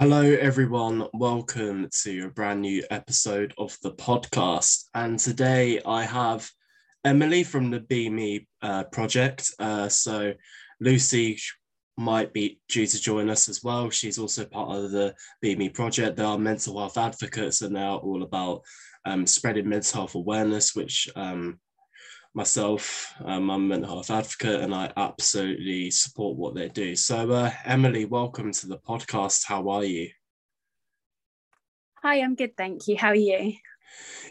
Hello, everyone. Welcome to a brand new episode of the podcast. And today I have Emily from the Be Me uh, project. Uh, so Lucy might be due to join us as well. She's also part of the Be Me project. They are mental health advocates and they are all about um, spreading mental health awareness, which um, myself, um, I'm a mental health advocate and I absolutely support what they do. So, uh, Emily, welcome to the podcast. How are you? Hi, I'm good, thank you. How are you?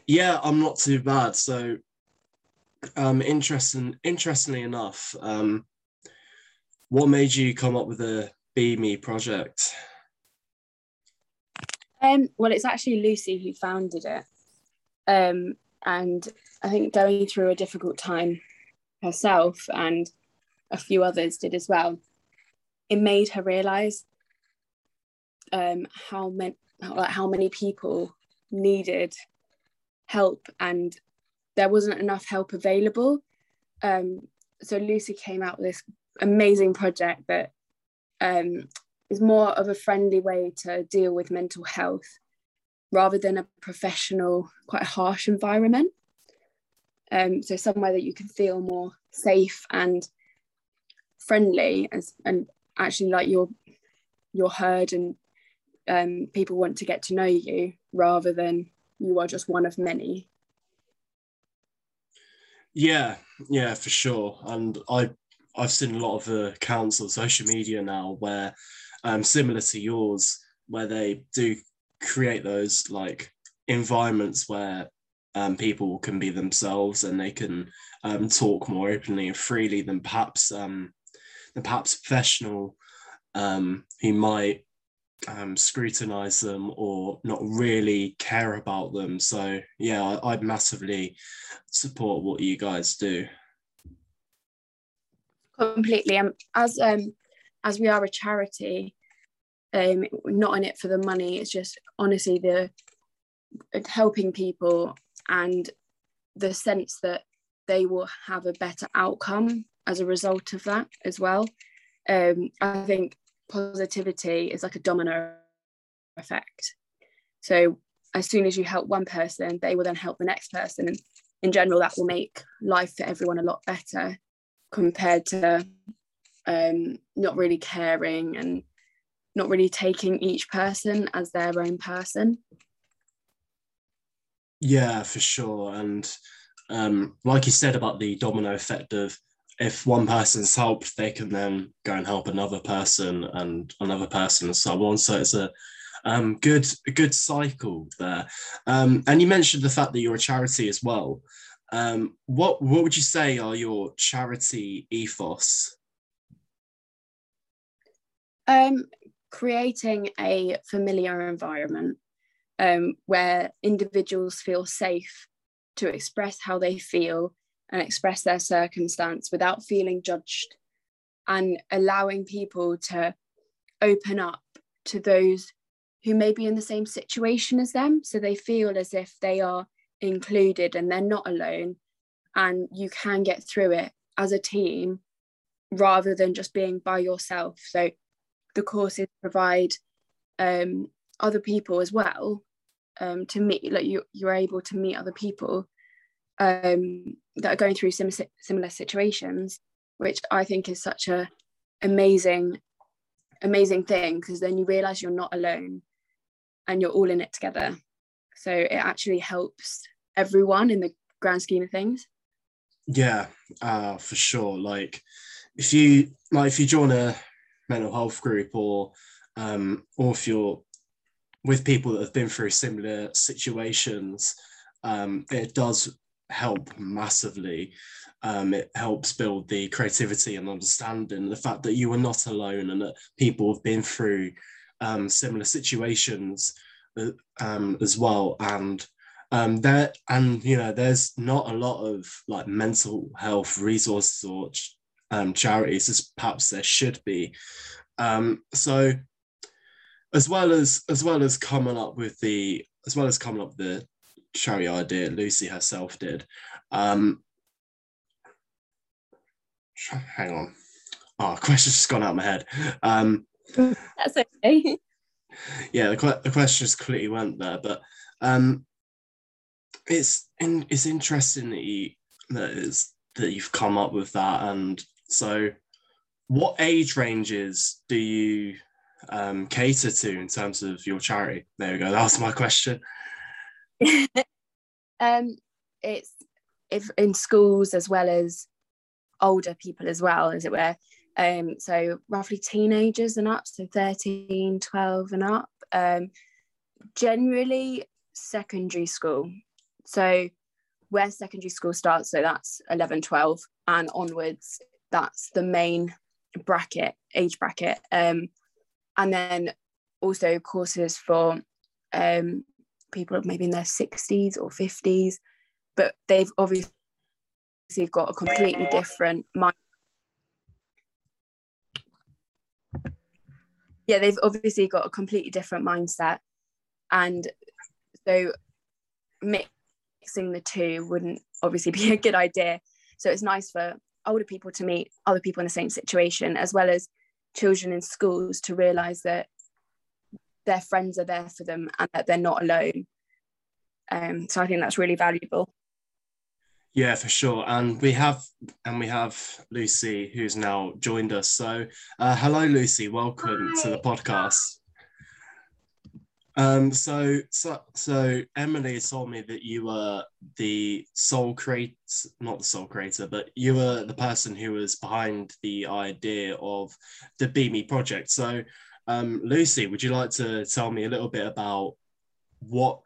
Yeah, I'm not too bad. So, um, interesting, interestingly enough, um, what made you come up with the Be Me project? Um, well, it's actually Lucy who founded it. Um, and I think going through a difficult time herself and a few others did as well, it made her realize um, how many like how many people needed help and there wasn't enough help available. Um, so Lucy came out with this amazing project that um, is more of a friendly way to deal with mental health rather than a professional, quite harsh environment. Um, so somewhere that you can feel more safe and friendly as, and actually like you're you're heard and um, people want to get to know you rather than you are just one of many. Yeah, yeah, for sure. And I I've seen a lot of the on social media now where um, similar to yours, where they do create those like environments where um, people can be themselves and they can um, talk more openly and freely than perhaps um, than perhaps professional um, who might um, scrutinize them or not really care about them. So yeah, I, I massively support what you guys do. Completely. Um, as um, as we are a charity, um, not in it for the money. It's just honestly the helping people and the sense that they will have a better outcome as a result of that as well. Um, I think positivity is like a domino effect. So as soon as you help one person, they will then help the next person. And in general, that will make life for everyone a lot better compared to um, not really caring and not really taking each person as their own person. Yeah, for sure. And um, like you said about the domino effect of if one person's helped, they can then go and help another person and another person and so on. So it's a um, good good cycle there. Um, and you mentioned the fact that you're a charity as well. Um, what what would you say are your charity ethos? Um, creating a familiar environment um, where individuals feel safe to express how they feel and express their circumstance without feeling judged and allowing people to open up to those who may be in the same situation as them. So they feel as if they are included and they're not alone and you can get through it as a team rather than just being by yourself. So the courses provide um, other people as well um, to meet like you you're able to meet other people um, that are going through sim- similar situations which i think is such a amazing amazing thing because then you realize you're not alone and you're all in it together. So it actually helps everyone in the grand scheme of things. Yeah uh, for sure. Like if you like if you join a mental health group or um, or if you're with people that have been through similar situations, um, it does help massively. Um, it helps build the creativity and understanding, the fact that you are not alone and that people have been through um, similar situations uh, um, as well. And um, there, and you know, there's not a lot of like mental health resources or um, charities as perhaps there should be. Um, so as well as as well as coming up with the as well as coming up with the charity idea, Lucy herself did. Um, hang on. Oh, question's just gone out of my head. Um, That's okay. yeah, the, the question just completely went there, but um, it's in, it's interesting that you that is that you've come up with that, and so what age ranges do you um, cater to in terms of your charity? There we go. That's my question. um, it's if in schools as well as older people as well, as it were. Um, so roughly teenagers and up, so 13, 12 and up. Um, generally secondary school. So where secondary school starts, so that's 11, 12 and onwards, that's the main bracket, age bracket. Um, and then also courses for um, people maybe in their 60s or 50s, but they've obviously got a completely different mind. Yeah, they've obviously got a completely different mindset. And so mixing the two wouldn't obviously be a good idea. So it's nice for older people to meet other people in the same situation, as well as children in schools to realize that their friends are there for them and that they're not alone. Um, so I think that's really valuable. Yeah, for sure. And we have and we have Lucy who's now joined us. So uh, hello, Lucy. Welcome Hi. to the podcast. Um, so, so, so Emily told me that you were the sole creator, not the sole creator, but you were the person who was behind the idea of the Be Me project. So, um, Lucy, would you like to tell me a little bit about what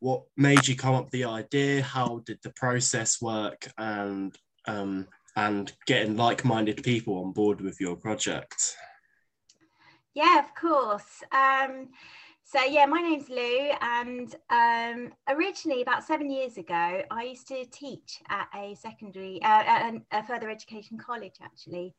what made you come up with the idea? How did the process work, and um, and getting like-minded people on board with your project? Yeah, of course. Um, so yeah, my name's Lou, and um, originally about seven years ago, I used to teach at a secondary, uh, at a further education college actually,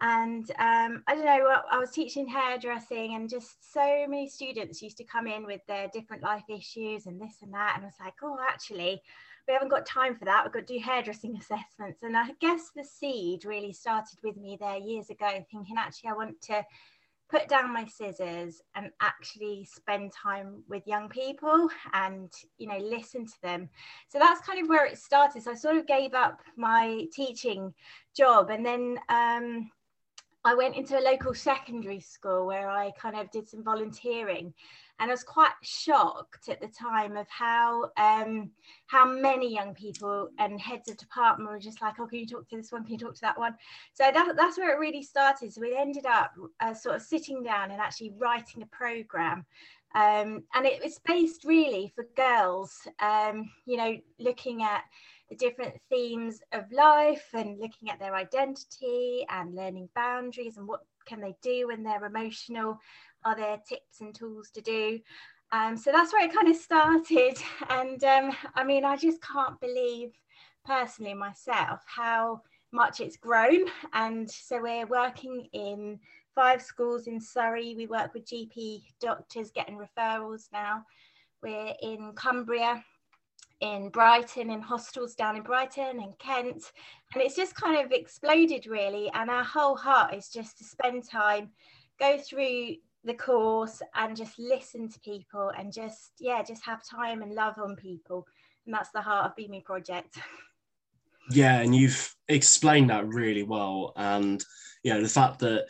and um, I don't know, I was teaching hairdressing, and just so many students used to come in with their different life issues and this and that, and I was like, oh, actually, we haven't got time for that. We've got to do hairdressing assessments, and I guess the seed really started with me there years ago, thinking actually I want to put down my scissors and actually spend time with young people and you know listen to them. So that's kind of where it started. So i sort of gave up my teaching job and then um, i went into a local secondary school where i kind of did some volunteering and I was quite shocked at the time of how um, how many young people and heads of department were just like, oh, can you talk to this one? Can you talk to that one? So that, that's where it really started. So we ended up uh, sort of sitting down and actually writing a program. Um, and it was based really for girls, um, you know, looking at the different themes of life and looking at their identity and learning boundaries and what can they do when they're emotional are there tips and tools to do? Um, so that's where it kind of started. And um, I mean, I just can't believe personally myself how much it's grown. And so we're working in five schools in Surrey. We work with GP doctors getting referrals now. We're in Cumbria, in Brighton, in hostels down in Brighton and Kent. And it's just kind of exploded really. And our whole heart is just to spend time, go through the course and just listen to people and just yeah just have time and love on people. And that's the heart of Be Me project. Yeah and you've explained that really well. And you know the fact that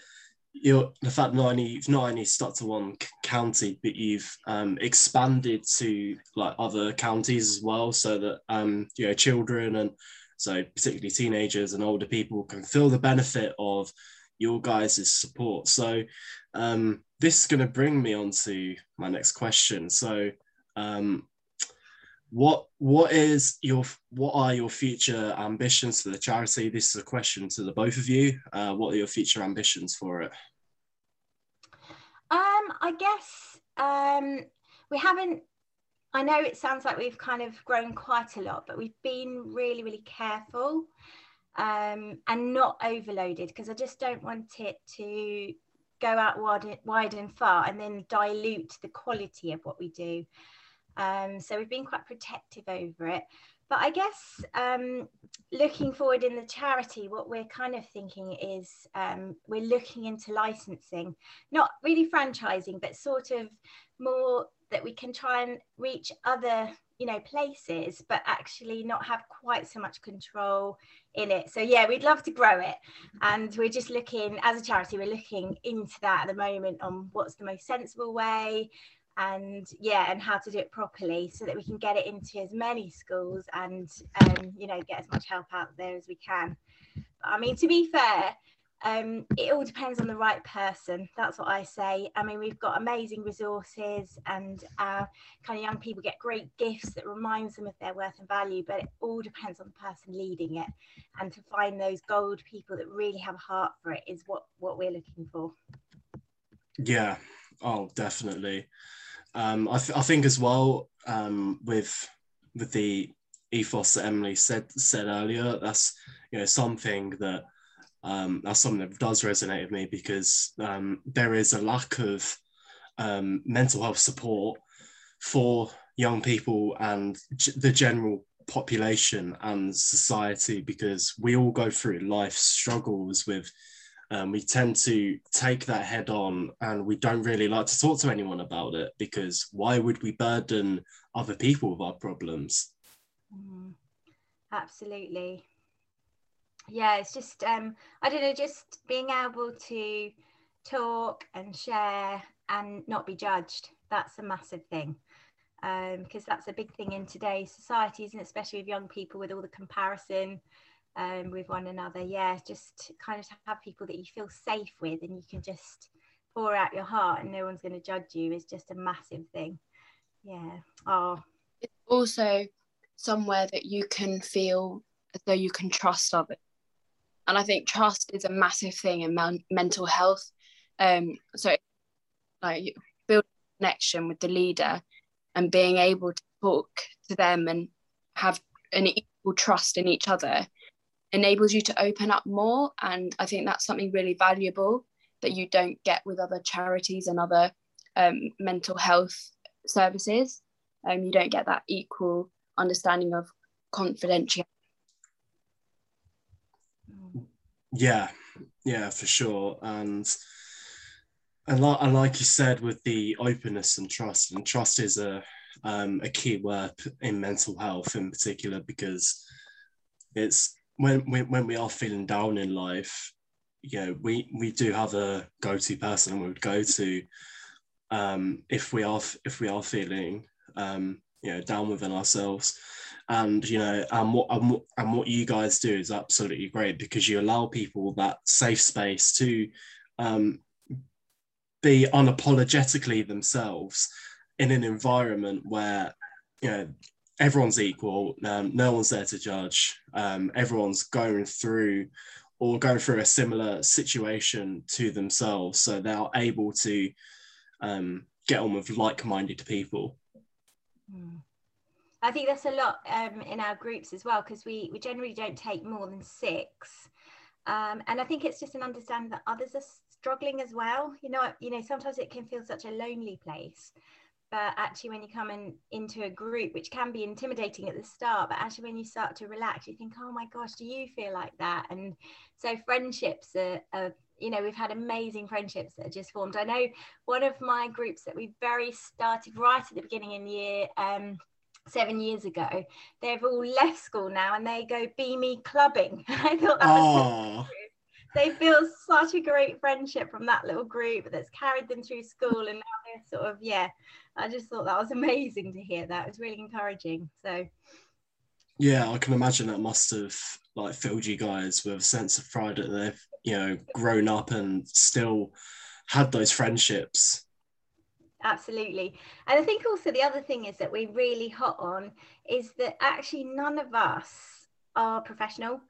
you're the fact not only you've not only stuck to one county but you've um, expanded to like other counties as well so that um, you know children and so particularly teenagers and older people can feel the benefit of your guys' support. So um, this is going to bring me on to my next question. So, um, what what is your what are your future ambitions for the charity? This is a question to the both of you. Uh, what are your future ambitions for it? Um, I guess um, we haven't. I know it sounds like we've kind of grown quite a lot, but we've been really, really careful um, and not overloaded because I just don't want it to go out wide, wide and far and then dilute the quality of what we do. Um, so we've been quite protective over it. but I guess um, looking forward in the charity, what we're kind of thinking is um, we're looking into licensing, not really franchising, but sort of more that we can try and reach other you know places but actually not have quite so much control in it. So yeah we'd love to grow it. And we're just looking as a charity we're looking into that at the moment on what's the most sensible way and yeah and how to do it properly so that we can get it into as many schools and um, you know get as much help out there as we can. I mean to be fair um, it all depends on the right person that's what i say. I mean we've got amazing resources and our kind of young people get great gifts that reminds them of their worth and value but it all depends on the person leading it. And to find those gold people that really have a heart for it is what what we're looking for. Yeah. Oh definitely. Um, I, th- I, think as well um, with with the ethos that Emily said said earlier, that's you know something that um, that's something that does resonate with me because um, there is a lack of um, mental health support for young people and g- the general population and society because we all go through life struggles with um, we tend to take that head on and we don't really like to talk to anyone about it because why would we burden other people with our problems? Mm, absolutely yeah it's just um i don't know just being able to talk and share and not be judged that's a massive thing because um, that's a big thing in today's society isn't it? especially with young people with all the comparison um, with one another. Yeah, just kind of have people that you feel safe with and you can just pour out your heart and no one's going to judge you is just a massive thing. Yeah. Oh. It's also somewhere that you can feel as though you can trust others. And I think trust is a massive thing in man- mental health. Um, so, like, build a connection with the leader and being able to talk to them and have an equal trust in each other enables you to open up more. And I think that's something really valuable that you don't get with other charities and other um, mental health services. Um, you don't get that equal understanding of confidentiality. Yeah, yeah, for sure. And and like, and like you said, with the openness and trust, and trust is a um, a key word in mental health in particular because it's when, when when we are feeling down in life, you know, we we do have a go-to person we would go to um, if we are if we are feeling um, you know down within ourselves and you know and what and what, and what you guys do is absolutely great because you allow people that safe space to um, be unapologetically themselves in an environment where you know everyone's equal. Um, no one's there to judge. Um, everyone's going through or going through a similar situation to themselves, so they're able to um, get on with like-minded people. Hmm. I think that's a lot um, in our groups as well because we we generally don't take more than six, um, and I think it's just an understanding that others are struggling as well. You know, you know sometimes it can feel such a lonely place but actually when you come in, into a group which can be intimidating at the start but actually when you start to relax you think oh my gosh do you feel like that? And so friendships are, are you know we've had amazing friendships that are just formed. I know one of my groups that we very started right at the beginning in the year um, seven years ago they've all left school now and they go be me clubbing. I thought that was So they feel such a great friendship from that little group that's carried them through school and now they're sort of yeah i just thought that was amazing to hear. That it was really encouraging. So yeah i can imagine that must have like filled you guys with a sense of pride that they've you know grown up and still had those friendships absolutely and i think also the other thing is that we're really hot on is that actually none of us are professional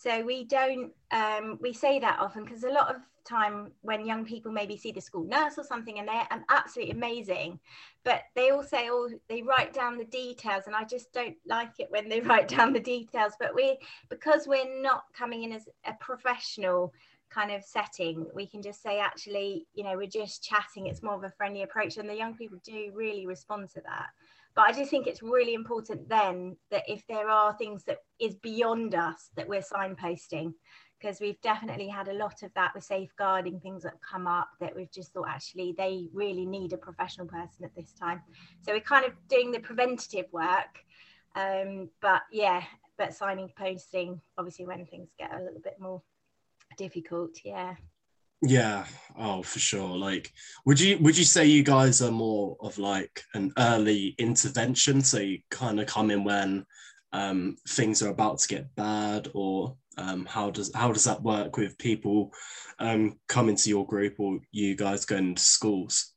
so we don't, um, we say that often because a lot of time when young people maybe see the school nurse or something and they're absolutely amazing, but they all say, oh, they write down the details. And I just don't like it when they write down the details. But we, because we're not coming in as a professional kind of setting, we can just say, actually, you know, we're just chatting. It's more of a friendly approach. And the young people do really respond to that but I just think it's really important then that if there are things that is beyond us that we're signposting because we've definitely had a lot of that with safeguarding things that come up that we've just thought actually they really need a professional person at this time. So we're kind of doing the preventative work. Um, but yeah, but signing posting obviously when things get a little bit more difficult. Yeah. Yeah, oh for sure. Like would you would you say you guys are more of like an early intervention? So you kind of come in when um, things are about to get bad or um, how does how does that work with people um, coming to your group or you guys going to schools?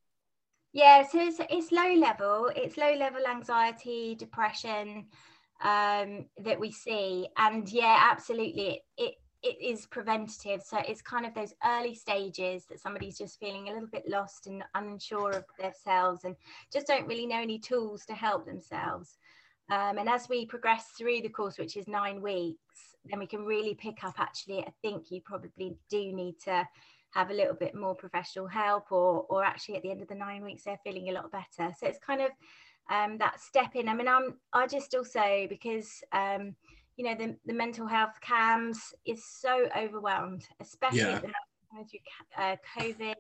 Yeah, so it's, it's low level. It's low level anxiety, depression um, that we see, and yeah, absolutely, it it is preventative. So it's kind of those early stages that somebody's just feeling a little bit lost and unsure of themselves, and just don't really know any tools to help themselves. Um, and as we progress through the course, which is nine weeks, then we can really pick up actually i think you probably do need to have a little bit more professional help or or actually at the end of the nine weeks they're feeling a lot better so it's kind of um, that step in i mean i'm i just also because um, you know the, the mental health CAMHS is so overwhelmed especially yeah. through uh, covid.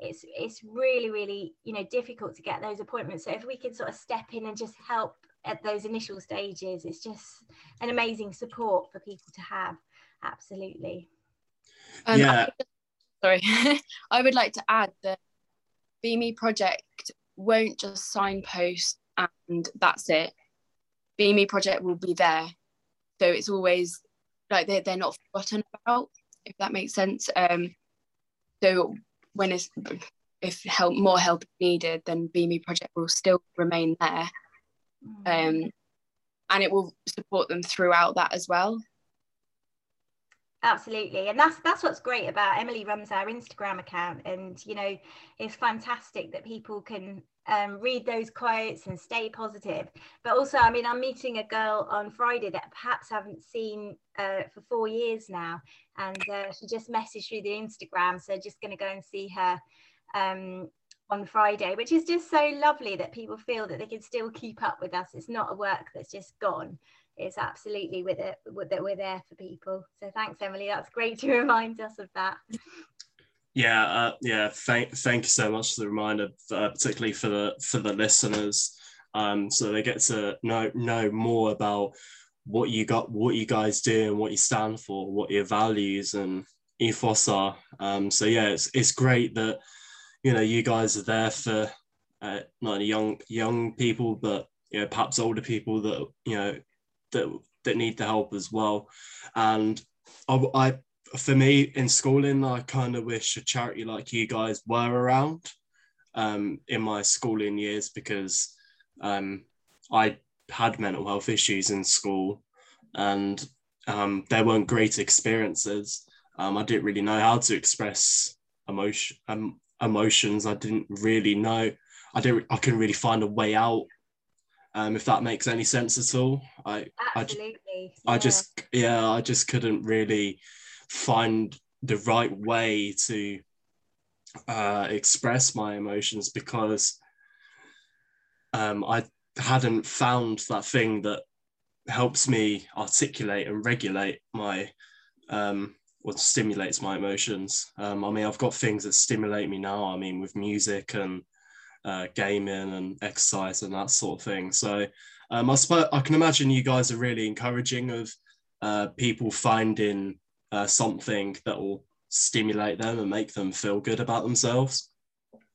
It's it's really really you know difficult to get those appointments. So if we can sort of step in and just help at those initial stages it's just an amazing support for people to have. Absolutely. Um, yeah. Sorry i would like to add that Be Me project won't just signpost and that's it. Be Me project will be there so it's always like they're, they're not forgotten about if that makes sense. Um so when it's if help more help is needed then Be Me project will still remain there. Um, and it will support them throughout that as well absolutely and that's that's what's great about emily runs our instagram account and you know it's fantastic that people can um, read those quotes and stay positive but also i mean i'm meeting a girl on friday that perhaps haven't seen uh, for four years now and uh, she just messaged through the instagram so just going to go and see her um, on Friday, which is just so lovely that people feel that they can still keep up with us. It's not a work that's just gone. It's absolutely with it that we're there for people. So thanks, Emily. That's great to remind us of that. Yeah, uh, yeah. Thank, thank you so much for the reminder, uh, particularly for the for the listeners, um, so they get to know know more about what you got, what you guys do, and what you stand for, what your values and ethos are. Um, so yeah, it's it's great that you know you guys are there for uh, not only young young people but you know perhaps older people that you know that that need the help as well and I, I for me in schooling I kind of wish a charity like you guys were around um, in my schooling years because um, I had mental health issues in school and um, there weren't great experiences. Um, I didn't really know how to express emotion, um, emotions. I didn't really know. I didn't. I couldn't really find a way out. Um, if that makes any sense at all. I absolutely. I, I just yeah. I just couldn't really find the right way to uh, express my emotions because um, I hadn't found that thing that helps me articulate and regulate my um, what stimulates my emotions. Um, I mean, I've got things that stimulate me now. I mean, with music and uh, gaming and exercise and that sort of thing. So um, I suppose I can imagine you guys are really encouraging of uh, people finding uh, something that will stimulate them and make them feel good about themselves.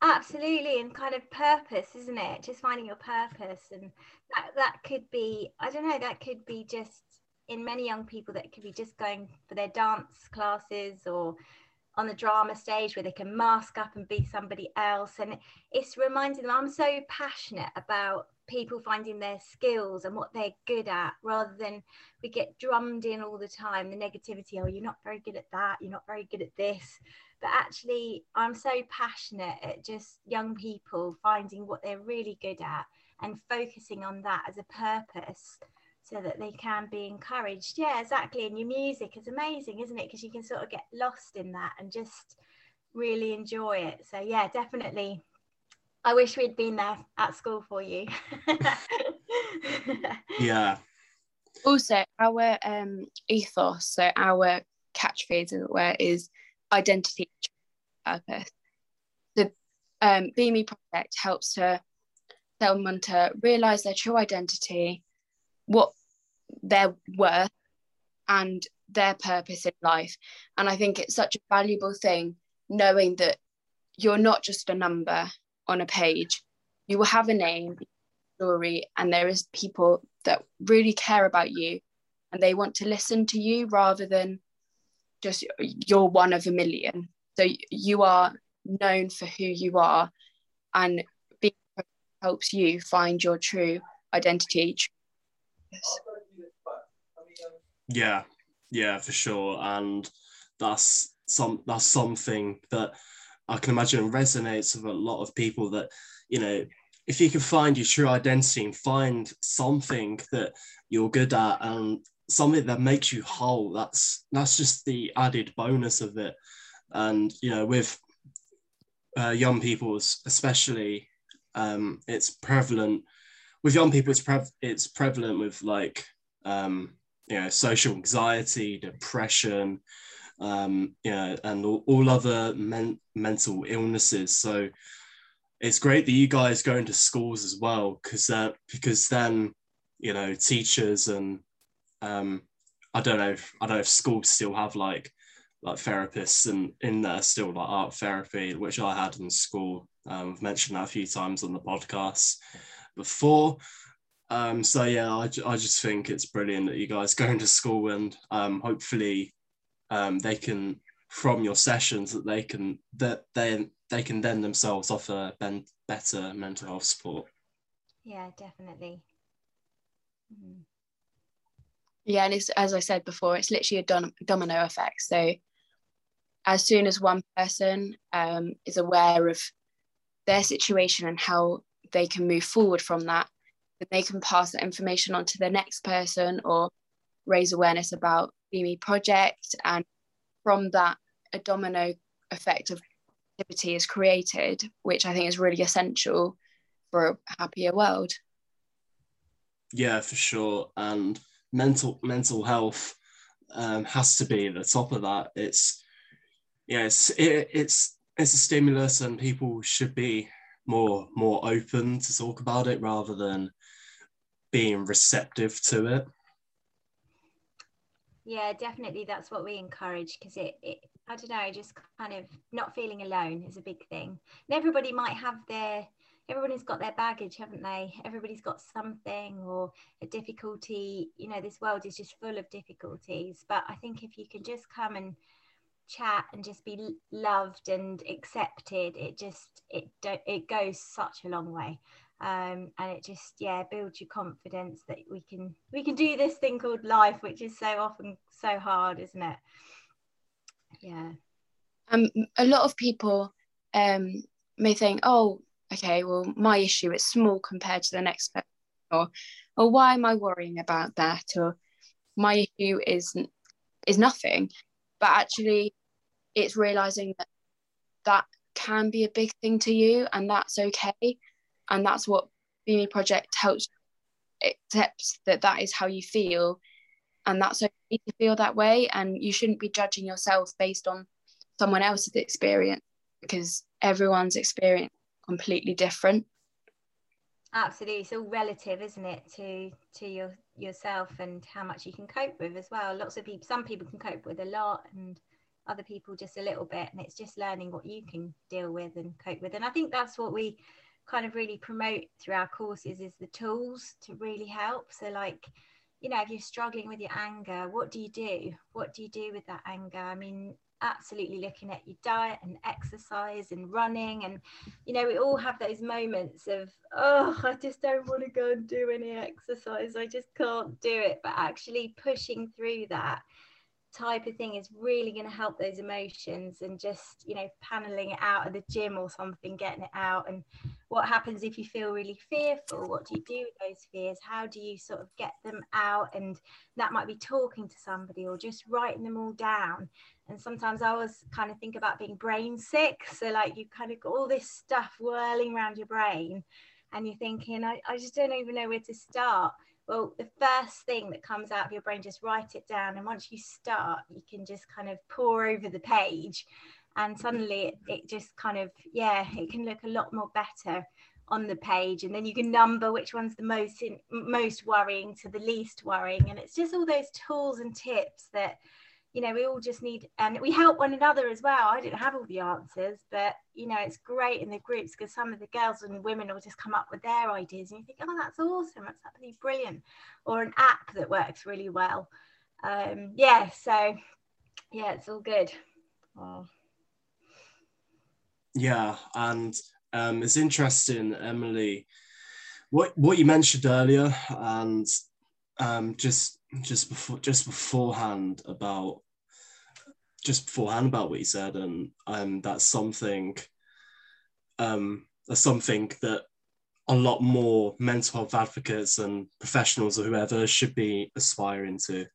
Absolutely, and kind of purpose, isn't it? Just finding your purpose, and that that could be I don't know. That could be just in many young people that could be just going for their dance classes or on the drama stage where they can mask up and be somebody else. And it's reminding them i'm so passionate about people finding their skills and what they're good at rather than we get drummed in all the time the negativity oh you're not very good at that you're not very good at this. But actually i'm so passionate at just young people finding what they're really good at and focusing on that as a purpose so that they can be encouraged. Yeah, exactly. And your music is amazing, isn't it? Because you can sort of get lost in that and just really enjoy it. So yeah, definitely I wish we'd been there at school for you. yeah. Also, our um, ethos, so our catchphrase, as it were, is identity purpose. The um, Be Me project helps to someone to realize their true identity, what their worth, and their purpose in life. And I think it's such a valuable thing knowing that you're not just a number on a page. You will have a name, story, and there is people that really care about you and they want to listen to you rather than just you're one of a million. So you are known for who you are and being helps you find your true identity. Yeah, yeah, for sure. And that's some that's something that I can imagine resonates with a lot of people that, you know, if you can find your true identity and find something that you're good at and something that makes you whole, that's that's just the added bonus of it. And you know, with uh, young people especially, um, it's prevalent. With young people, it's pre- it's prevalent with like um, you know social anxiety, depression, um, you know, and all, all other men- mental illnesses. So it's great that you guys go into schools as well, because uh, because then you know teachers and um, I don't know if, I don't know if schools still have like like therapists and in there still like art therapy, which I had in school. Um, I've mentioned that a few times on the podcast before. Um, so yeah, I, I just think it's brilliant that you guys go into school and um, hopefully um, they can from your sessions that they can that they they can then themselves offer ben, better mental health support. Yeah, definitely. Mm. Yeah, and it's as I said before, it's literally a dom- domino effect. So as soon as one person um, is aware of their situation and how they can move forward from that, then they can pass that information on to the next person or raise awareness about Be Me project. And from that a domino effect of activity is created which i think is really essential for a happier world. Yeah for sure. And mental mental health um, has to be at the top of that. It's yeah it's it, it's it's a stimulus and people should be more more open to talk about it rather than being receptive to it. Yeah definitely that's what we encourage because it, it i don't know just kind of not feeling alone is a big thing. And everybody might have their everybody's got their baggage haven't they? Everybody's got something or a difficulty. You know this world is just full of difficulties. But i think if you can just come and chat and just be loved and accepted it just it it goes such a long way. Um, and it just yeah builds your confidence that we can we can do this thing called life which is so often so hard isn't it? Yeah. Um a lot of people um may think oh okay well my issue is small compared to the next person or or why am i worrying about that? or my issue is is nothing. But actually it's realizing that that can be a big thing to you and that's okay. And that's what Be Me project helps accepts that that is how you feel. And that's okay to feel that way. And you shouldn't be judging yourself based on someone else's experience because everyone's experience completely different. Absolutely. It's all relative isn't it to to your yourself and how much you can cope with as well. Lots of people some people can cope with a lot and other people just a little bit and it's just learning what you can deal with and cope with and i think that's what we kind of really promote through our courses is the tools to really help. So, like, you know, if you're struggling with your anger, what do you do? What do you do with that anger? I mean, absolutely looking at your diet and exercise and running. And, you know, we all have those moments of, oh, I just don't want to go and do any exercise. I just can't do it. But actually pushing through that type of thing is really going to help those emotions and just you know paneling it out at the gym or something getting it out. And what happens if you feel really fearful? What do you do with those fears? How do you sort of get them out? And that might be talking to somebody or just writing them all down. And sometimes I always kind of think about being brain sick. So like you kind of got all this stuff whirling around your brain, and you're thinking, I, I just don't even know where to start. Well, the first thing that comes out of your brain, just write it down. And once you start, you can just kind of pour over the page. And suddenly it, it just kind of, yeah, it can look a lot more better on the page and then you can number which one's the most in, most worrying to the least worrying and it's just all those tools and tips that you know we all just need and we help one another as well. I didn't have all the answers but you know it's great in the groups because some of the girls and women will just come up with their ideas and you think oh that's awesome. That's absolutely brilliant. Or an app that works really well. Um yeah so yeah it's all good. Oh. yeah and um it's interesting emily what what you mentioned earlier and um just just before just beforehand about just beforehand about what you said and um that's something um that's something that a lot more mental health advocates and professionals or whoever should be aspiring to.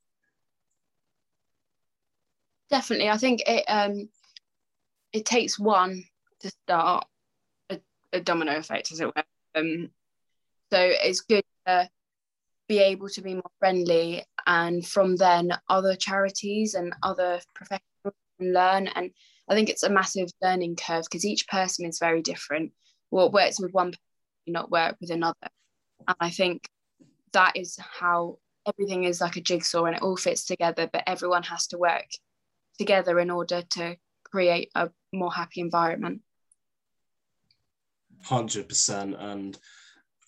Definitely. I think it um it takes one to start a, a domino effect as it were. Um so it's good to be able to be more friendly and from then other charities and other professionals can learn. And i think it's a massive learning curve because each person is very different. What works with one person not work with another. And i think that is how everything is like a jigsaw and it all fits together but everyone has to work together in order to create a more happy environment. 100% and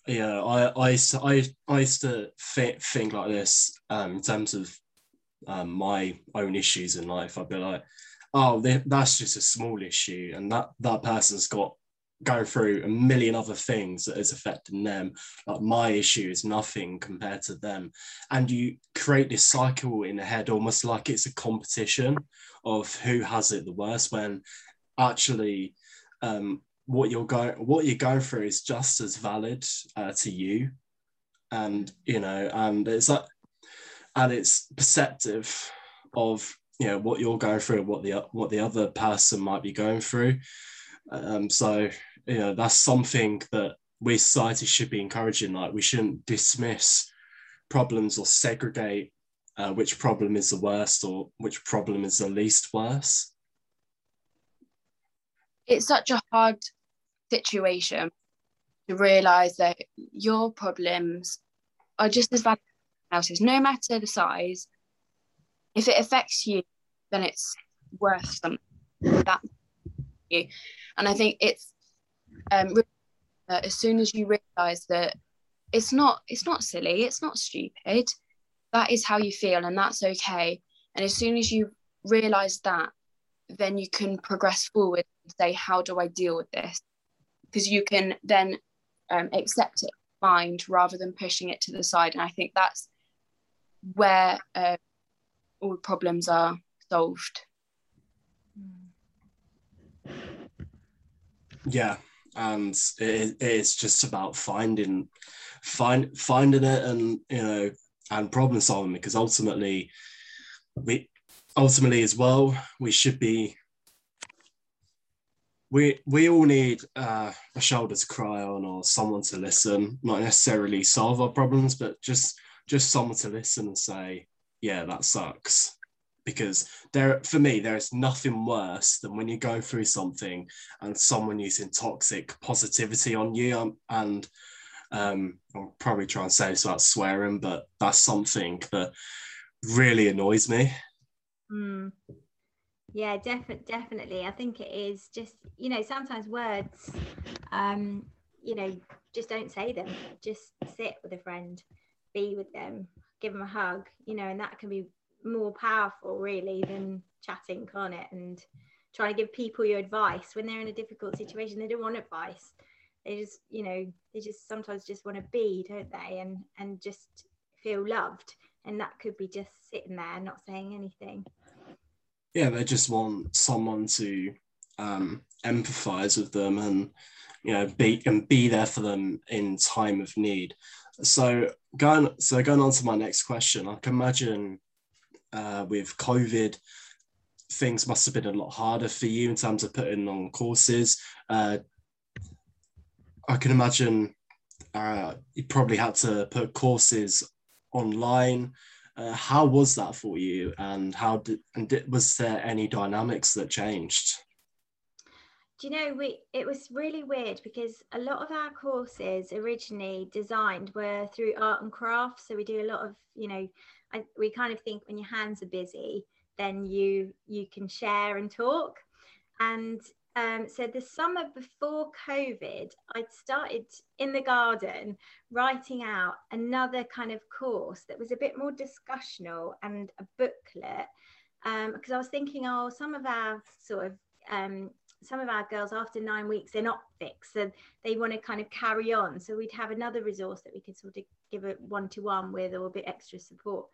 yeah, I, I, I, I used to think, think like this um, in terms of um, my own issues in life. I'd be like, oh, that's just a small issue, and that that person's got going through a million other things that is affecting them. Like my issue is nothing compared to them, and you create this cycle in the head, almost like it's a competition of who has it the worst. When actually, um, what you're going what you're going through is just as valid uh, to you. And you know and it's like and it's perceptive of you know what you're going through what the what the other person might be going through. Um so you know that's something that we society should be encouraging. Like we shouldn't dismiss problems or segregate uh, which problem is the worst or which problem is the least worse it's such a hard situation to realize that your problems are just as valid as else's, no matter the size. If it affects you, then it's worth something that you. And I think it's um, uh, as soon as you realize that it's not it's not silly, it's not stupid. That is how you feel, and that's okay. And as soon as you realize that, then you can progress forward and say, how do I deal with this? Because you can then um, accept it mind rather than pushing it to the side. And i think that's where uh, all problems are solved. Yeah and it, it's just about finding find finding it and you know and problem solving because ultimately we ultimately as well we should be we we all need uh, a shoulder to cry on or someone to listen. Not necessarily solve our problems but just just someone to listen and say yeah that sucks. Because there for me there is nothing worse than when you go through something and someone using toxic positivity on you. Um, and um, I'll probably try and say this without swearing but that's something that really annoys me. Mm yeah definitely definitely. I think it is just you know sometimes words um you know just don't say them. Just sit with a friend be with them give them a hug you know and that can be more powerful really than chatting can't it? And trying to give people your advice when they're in a difficult situation they don't want advice. They just you know they just sometimes just want to be don't they? And and just feel loved. And that could be just sitting there not saying anything yeah, they just want someone to um, empathize with them and you know be and be there for them in time of need. So going so going on to my next question, I can imagine uh, with COVID things must have been a lot harder for you in terms of putting on courses. Uh, I can imagine uh, you probably had to put courses online. Uh, how was that for you, and how did and did, was there any dynamics that changed? Do you know we? It was really weird because a lot of our courses originally designed were through art and crafts. So we do a lot of, you know, I, we kind of think when your hands are busy, then you you can share and talk. And um, so the summer before COVID, I'd started in the garden writing out another kind of course that was a bit more discussional and a booklet because um, I was thinking, oh, some of our sort of um, some of our girls after nine weeks they're not fixed, so they want to kind of carry on. So we'd have another resource that we could sort of give a one to one with or a bit extra support.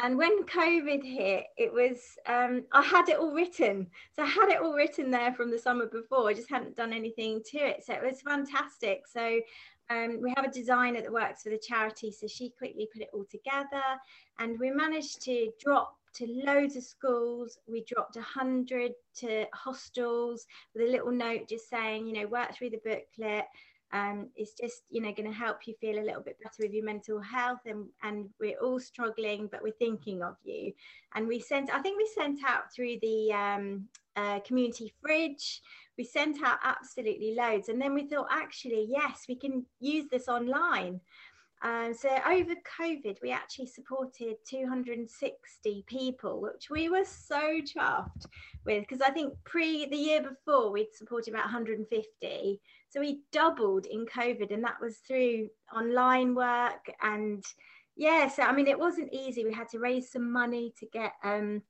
And when COVID hit, it was, um, I had it all written. So I had it all written there from the summer before. I just hadn't done anything to it. So it was fantastic. So um, we have a designer that works for the charity. So she quickly put it all together. And we managed to drop to loads of schools. We dropped 100 to hostels with a little note just saying, you know, work through the booklet um, it's just you know going to help you feel a little bit better with your mental health and and we're all struggling but we're thinking of you. And we sent i think we sent out through the um, uh, community fridge we sent out absolutely loads. And then we thought actually yes we can use this online um, so over COVID, we actually supported 260 people, which we were so chuffed with because I think pre the year before we'd supported about 150. So we doubled in COVID, and that was through online work. And yeah, so I mean, it wasn't easy. We had to raise some money to get um,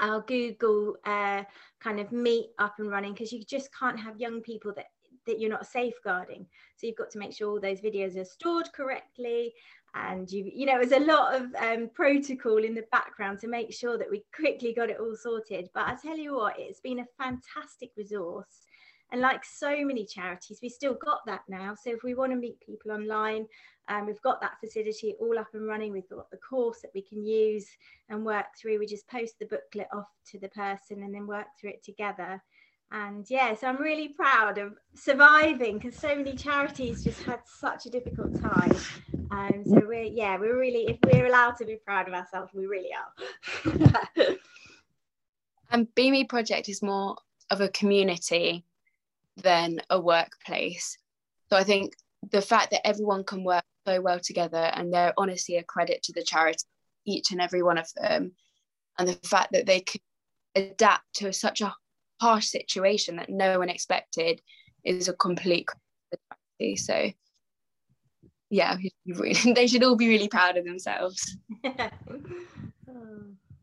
our Google uh, kind of meet up and running because you just can't have young people that that you're not safeguarding. So you've got to make sure all those videos are stored correctly. And you, you know, was a lot of um, protocol in the background to make sure that we quickly got it all sorted. But I tell you what, it's been a fantastic resource. And like so many charities, we still got that now. So if we want to meet people online, um, we've got that facility all up and running. We've got the course that we can use and work through. We just post the booklet off to the person and then work through it together. And yeah, so I'm really proud of surviving because so many charities just had such a difficult time. Um, so we're yeah, we're really if we're allowed to be proud of ourselves, we really are. and Be Me Project is more of a community than a workplace. So I think the fact that everyone can work so well together and they're honestly a credit to the charity, each and every one of them, and the fact that they could adapt to such a harsh situation that no one expected is a complete. So yeah, they should all be really proud of themselves.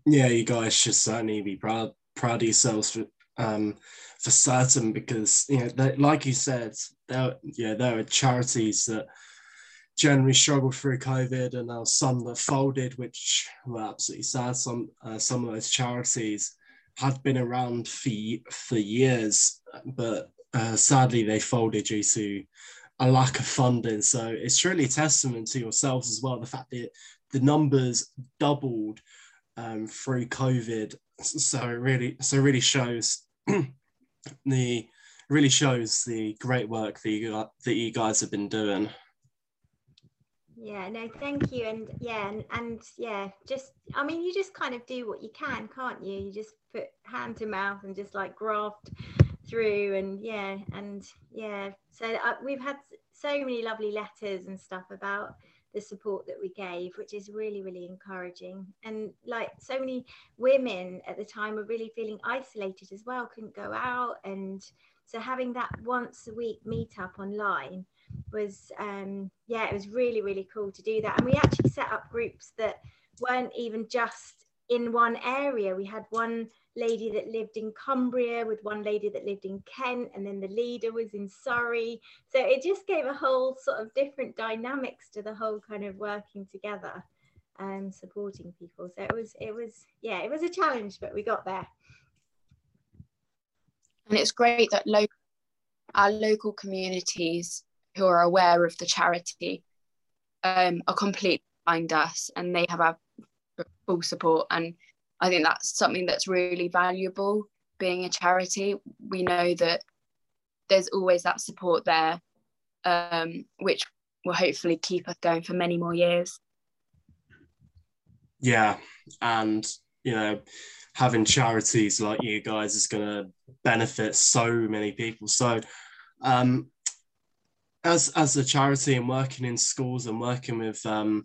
yeah, you guys should certainly be proud proud of yourselves for um, for certain because you know like you said there yeah there are charities that generally struggled through covid and there are some that folded which were absolutely sad some uh, some of those charities had been around for for years but uh, sadly they folded due to a lack of funding so it's truly a testament to yourselves as well the fact that the numbers doubled um, through covid so it really so it really shows the really shows the great work that you that you guys have been doing. Yeah, no, thank you, and yeah, and, and yeah, just I mean, you just kind of do what you can, can't you? You just put hand to mouth and just like graft through, and yeah, and yeah. So uh, we've had so many lovely letters and stuff about the support that we gave, which is really, really encouraging. And like so many women at the time were really feeling isolated as well, couldn't go out. And so having that once a week meetup online was, um, yeah, it was really, really cool to do that. And we actually set up groups that weren't even just in one area. We had one lady that lived in Cumbria with one lady that lived in Kent, and then the leader was in Surrey. So it just gave a whole sort of different dynamics to the whole kind of working together and supporting people. So it was, it was, yeah, it was a challenge, but we got there. And it's great that local, our local communities who are aware of the charity um, are completely behind us and they have our full support and I think that's something that's really valuable being a charity. We know that there's always that support there, um, which will hopefully keep us going for many more years. Yeah, and you know, having charities like you guys is going to benefit so many people. So, um, as as a charity and working in schools and working with um,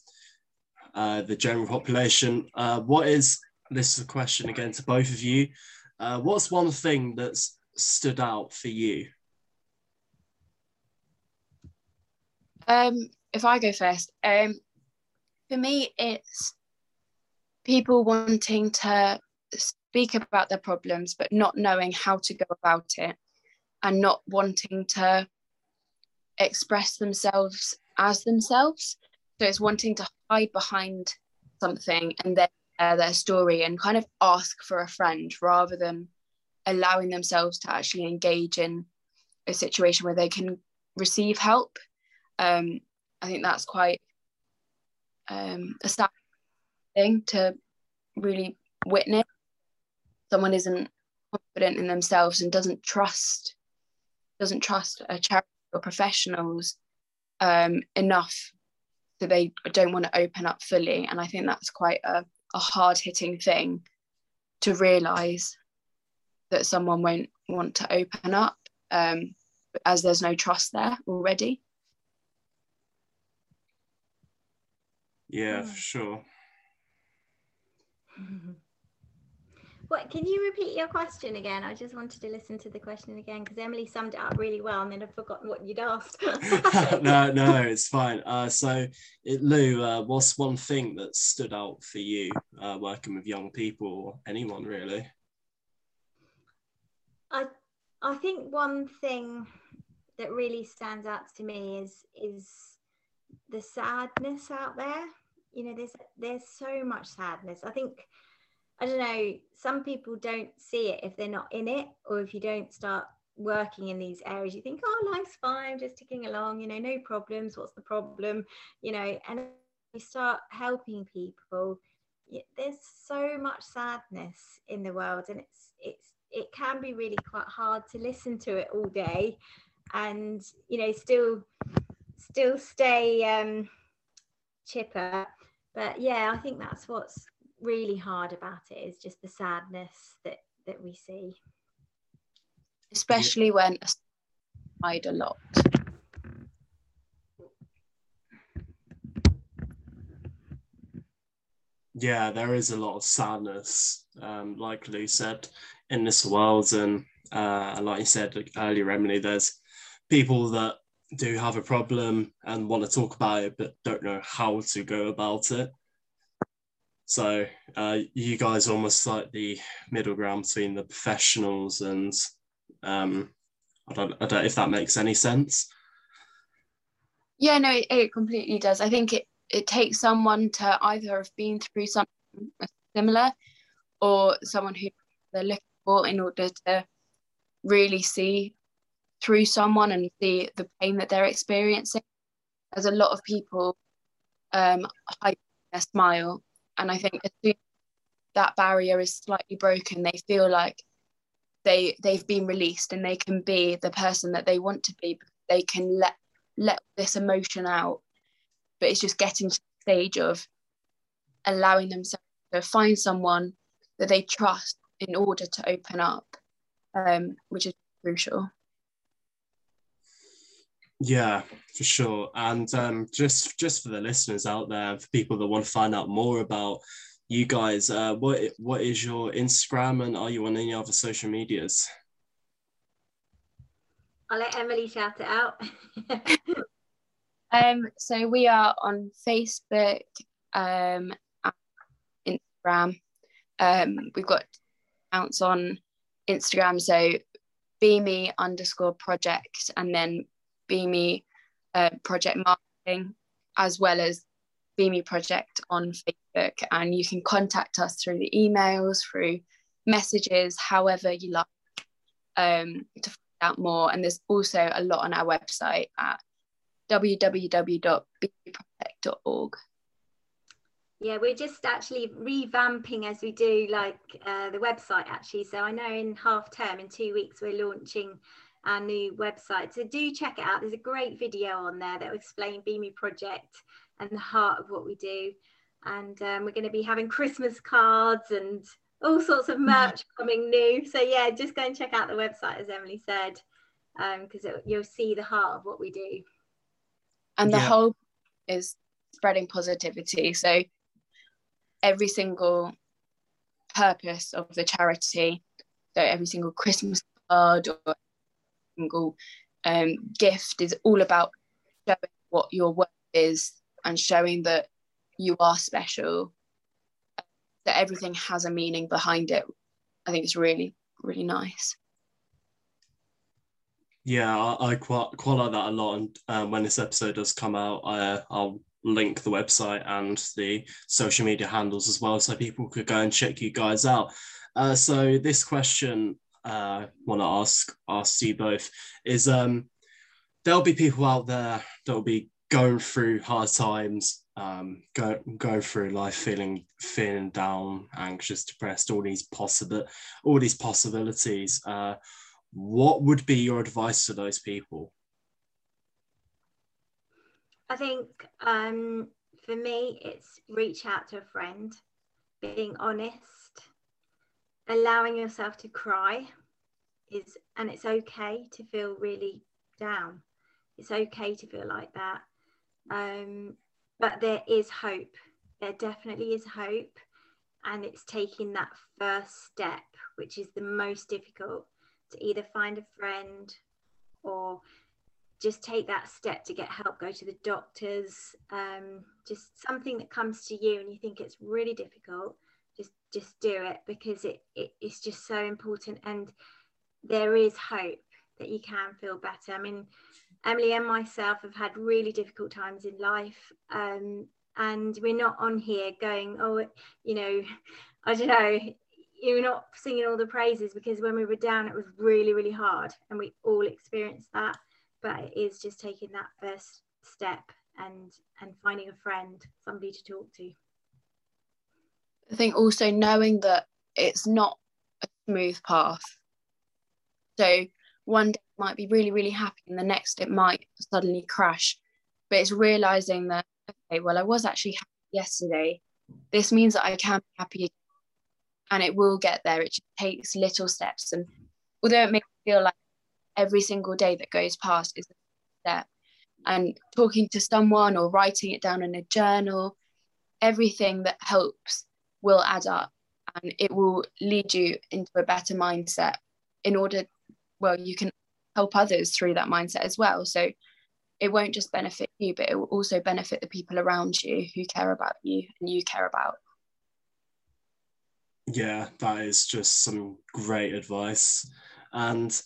uh, the general population, uh, what is this is a question again to both of you. Uh, what's one thing that's stood out for you? Um, if I go first, um, for me, it's people wanting to speak about their problems, but not knowing how to go about it and not wanting to express themselves as themselves. So it's wanting to hide behind something and then uh, their story and kind of ask for a friend rather than allowing themselves to actually engage in a situation where they can receive help. Um, I think that's quite um, a sad thing to really witness. Someone isn't confident in themselves and doesn't trust doesn't trust a charity or professionals um, enough so they don't want to open up fully. And i think that's quite a, a hard hitting thing to realize that someone won't want to open up um, as there's no trust there already. Yeah. for sure What can you repeat your question again? I just wanted to listen to the question again because Emily summed it up really well, and then I've forgotten what you'd asked. no, no, it's fine. Uh, so, it, Lou, uh, what's one thing that stood out for you uh, working with young people, or anyone really? I, I think one thing that really stands out to me is is the sadness out there. You know, there's there's so much sadness. I think I don't know, some people don't see it if they're not in it, or if you don't start working in these areas, you think, oh, life's fine, just ticking along, you know, no problems, what's the problem, you know, and you start helping people. There's so much sadness in the world, and it's it's it can be really quite hard to listen to it all day, and you know, still still stay um, chipper. But yeah, I think that's what's really hard about it is just the sadness that that we see. Especially when hide a lot. Yeah there is a lot of sadness um, like lou said in this world. And uh, like you said earlier emily there's people that do have a problem and want to talk about it but don't know how to go about it so uh, you guys almost like the middle ground between the professionals and um, I don't, I don't if that makes any sense. Yeah, no, it, it completely does. I think it, it takes someone to either have been through something similar or someone who they're looking for in order to really see through someone and see the pain that they're experiencing. There's a lot of people um, hide their smile and I think as soon as that barrier is slightly broken, they feel like they they've been released and they can be the person that they want to be. They can let let this emotion out. But it's just getting to the stage of allowing themselves to find someone that they trust in order to open up, um, which is crucial. Yeah, for sure. And um, just just for the listeners out there, for people that want to find out more about you guys, uh, what what is your Instagram and are you on any other social medias? I'll let Emily shout it out. um, so we are on Facebook, um, Instagram. Um, we've got accounts on Instagram, so be me underscore project, and then Be Me uh, Project Marketing, as well as Be Me Project on Facebook. And you can contact us through the emails, through messages, however you like um, to find out more. And there's also a lot on our website at www.bemeproject.org. Yeah, we're just actually revamping as we do like uh, the website actually. So I know in half term, in two weeks, we're launching our new website. So do check it out. There's a great video on there that will explain Be Me Project and the heart of what we do. And um, we're going to be having Christmas cards and all sorts of merch coming new. So yeah, just go and check out the website, as Emily said, because um, you'll see the heart of what we do. And the yeah. whole is spreading positivity. So every single purpose of the charity, so every single Christmas card or single um, gift is all about showing what your work is and showing that you are special, that everything has a meaning behind it. I think it's really, really nice. Yeah, I, I quite quite like that a lot. And um, when this episode does come out, I, I'll link the website and the social media handles as well, so people could go and check you guys out. Uh, so this question uh, want to ask ask you both is um, there'll be people out there that will be going through hard times, um, go, going through life feeling feeling down, anxious, depressed, all these possible all these possibilities. Uh, what would be your advice to those people? I think um, for me, it's reach out to a friend, being honest, allowing yourself to cry is, and it's okay to feel really down. It's okay to feel like that. Um, but there is hope. There definitely is hope. And it's taking that first step, which is the most difficult to either find a friend or just take that step to get help go to the doctors um, just something that comes to you and you think it's really difficult just do it because it, it it's just so important and there is hope that you can feel better. I mean emily and myself have had really difficult times in life um, and we're not on here going oh you know i don't know you're not singing all the praises because when we were down it was really really hard and we all experienced that. But it is just taking that first step and and finding a friend somebody to talk to i think also knowing that it's not a smooth path so one day might be really really happy and the next it might suddenly crash but it's realizing that okay well i was actually happy yesterday this means that i can be happy and it will get there it just takes little steps and although it may feel like every single day that goes past is a step. And talking to someone or writing it down in a journal, everything that helps will add up and it will lead you into a better mindset in order, well, you can help others through that mindset as well. So it won't just benefit you, but it will also benefit the people around you who care about you and you care about. Yeah, that is just some great advice. And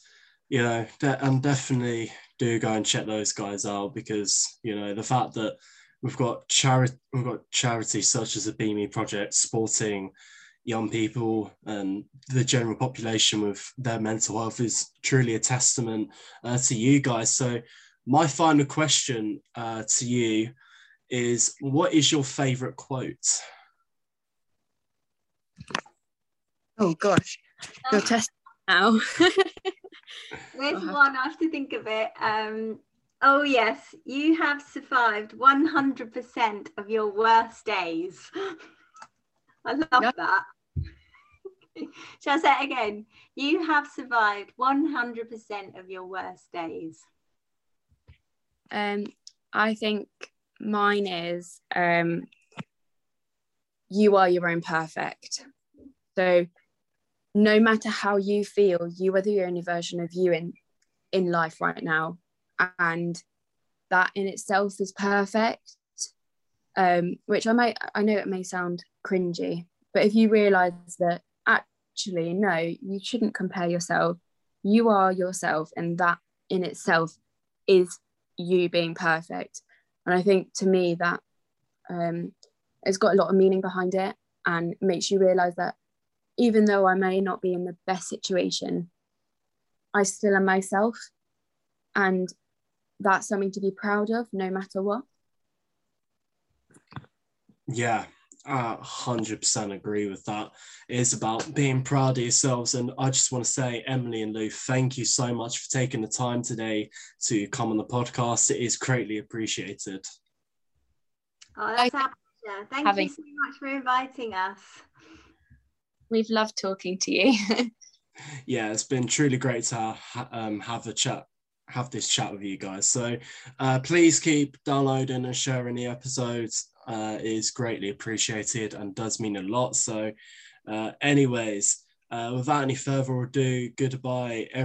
you know, de- and definitely do go and check those guys out because you know the fact that we've got charity, we've got charities such as the Be Me Project supporting young people and the general population with their mental health is truly a testament uh, to you guys. So, my final question uh, to you is: What is your favourite quote? Oh gosh, you're um, testing now. There's one, I have to think of it. Um, oh, yes, you have survived 100% of your worst days. I love yep. that. Shall I say it again? You have survived 100% of your worst days. Um, I think mine is um, you are your own perfect. So no matter how you feel, you are the only version of you in in life right now, and that in itself is perfect. Um, which I might, I know it may sound cringy, but if you realize that actually, no, you shouldn't compare yourself. You are yourself, and that in itself is you being perfect. And I think to me that um, it's got a lot of meaning behind it and makes you realize that even though I may not be in the best situation, I still am myself. And that's something to be proud of no matter what. Yeah, I 100% agree with that. It's about being proud of yourselves. And I just want to say, Emily and Lou, thank you so much for taking the time today to come on the podcast. It is greatly appreciated. Oh, that's our pleasure. Thank Having... you so much for inviting us. We've loved talking to you. yeah, it's been truly great to ha- um, have a chat have this chat with you guys. So uh, please keep downloading and sharing the episodes. Uh, is greatly appreciated and does mean a lot. So, uh, anyways, uh, without any further ado, goodbye, everyone.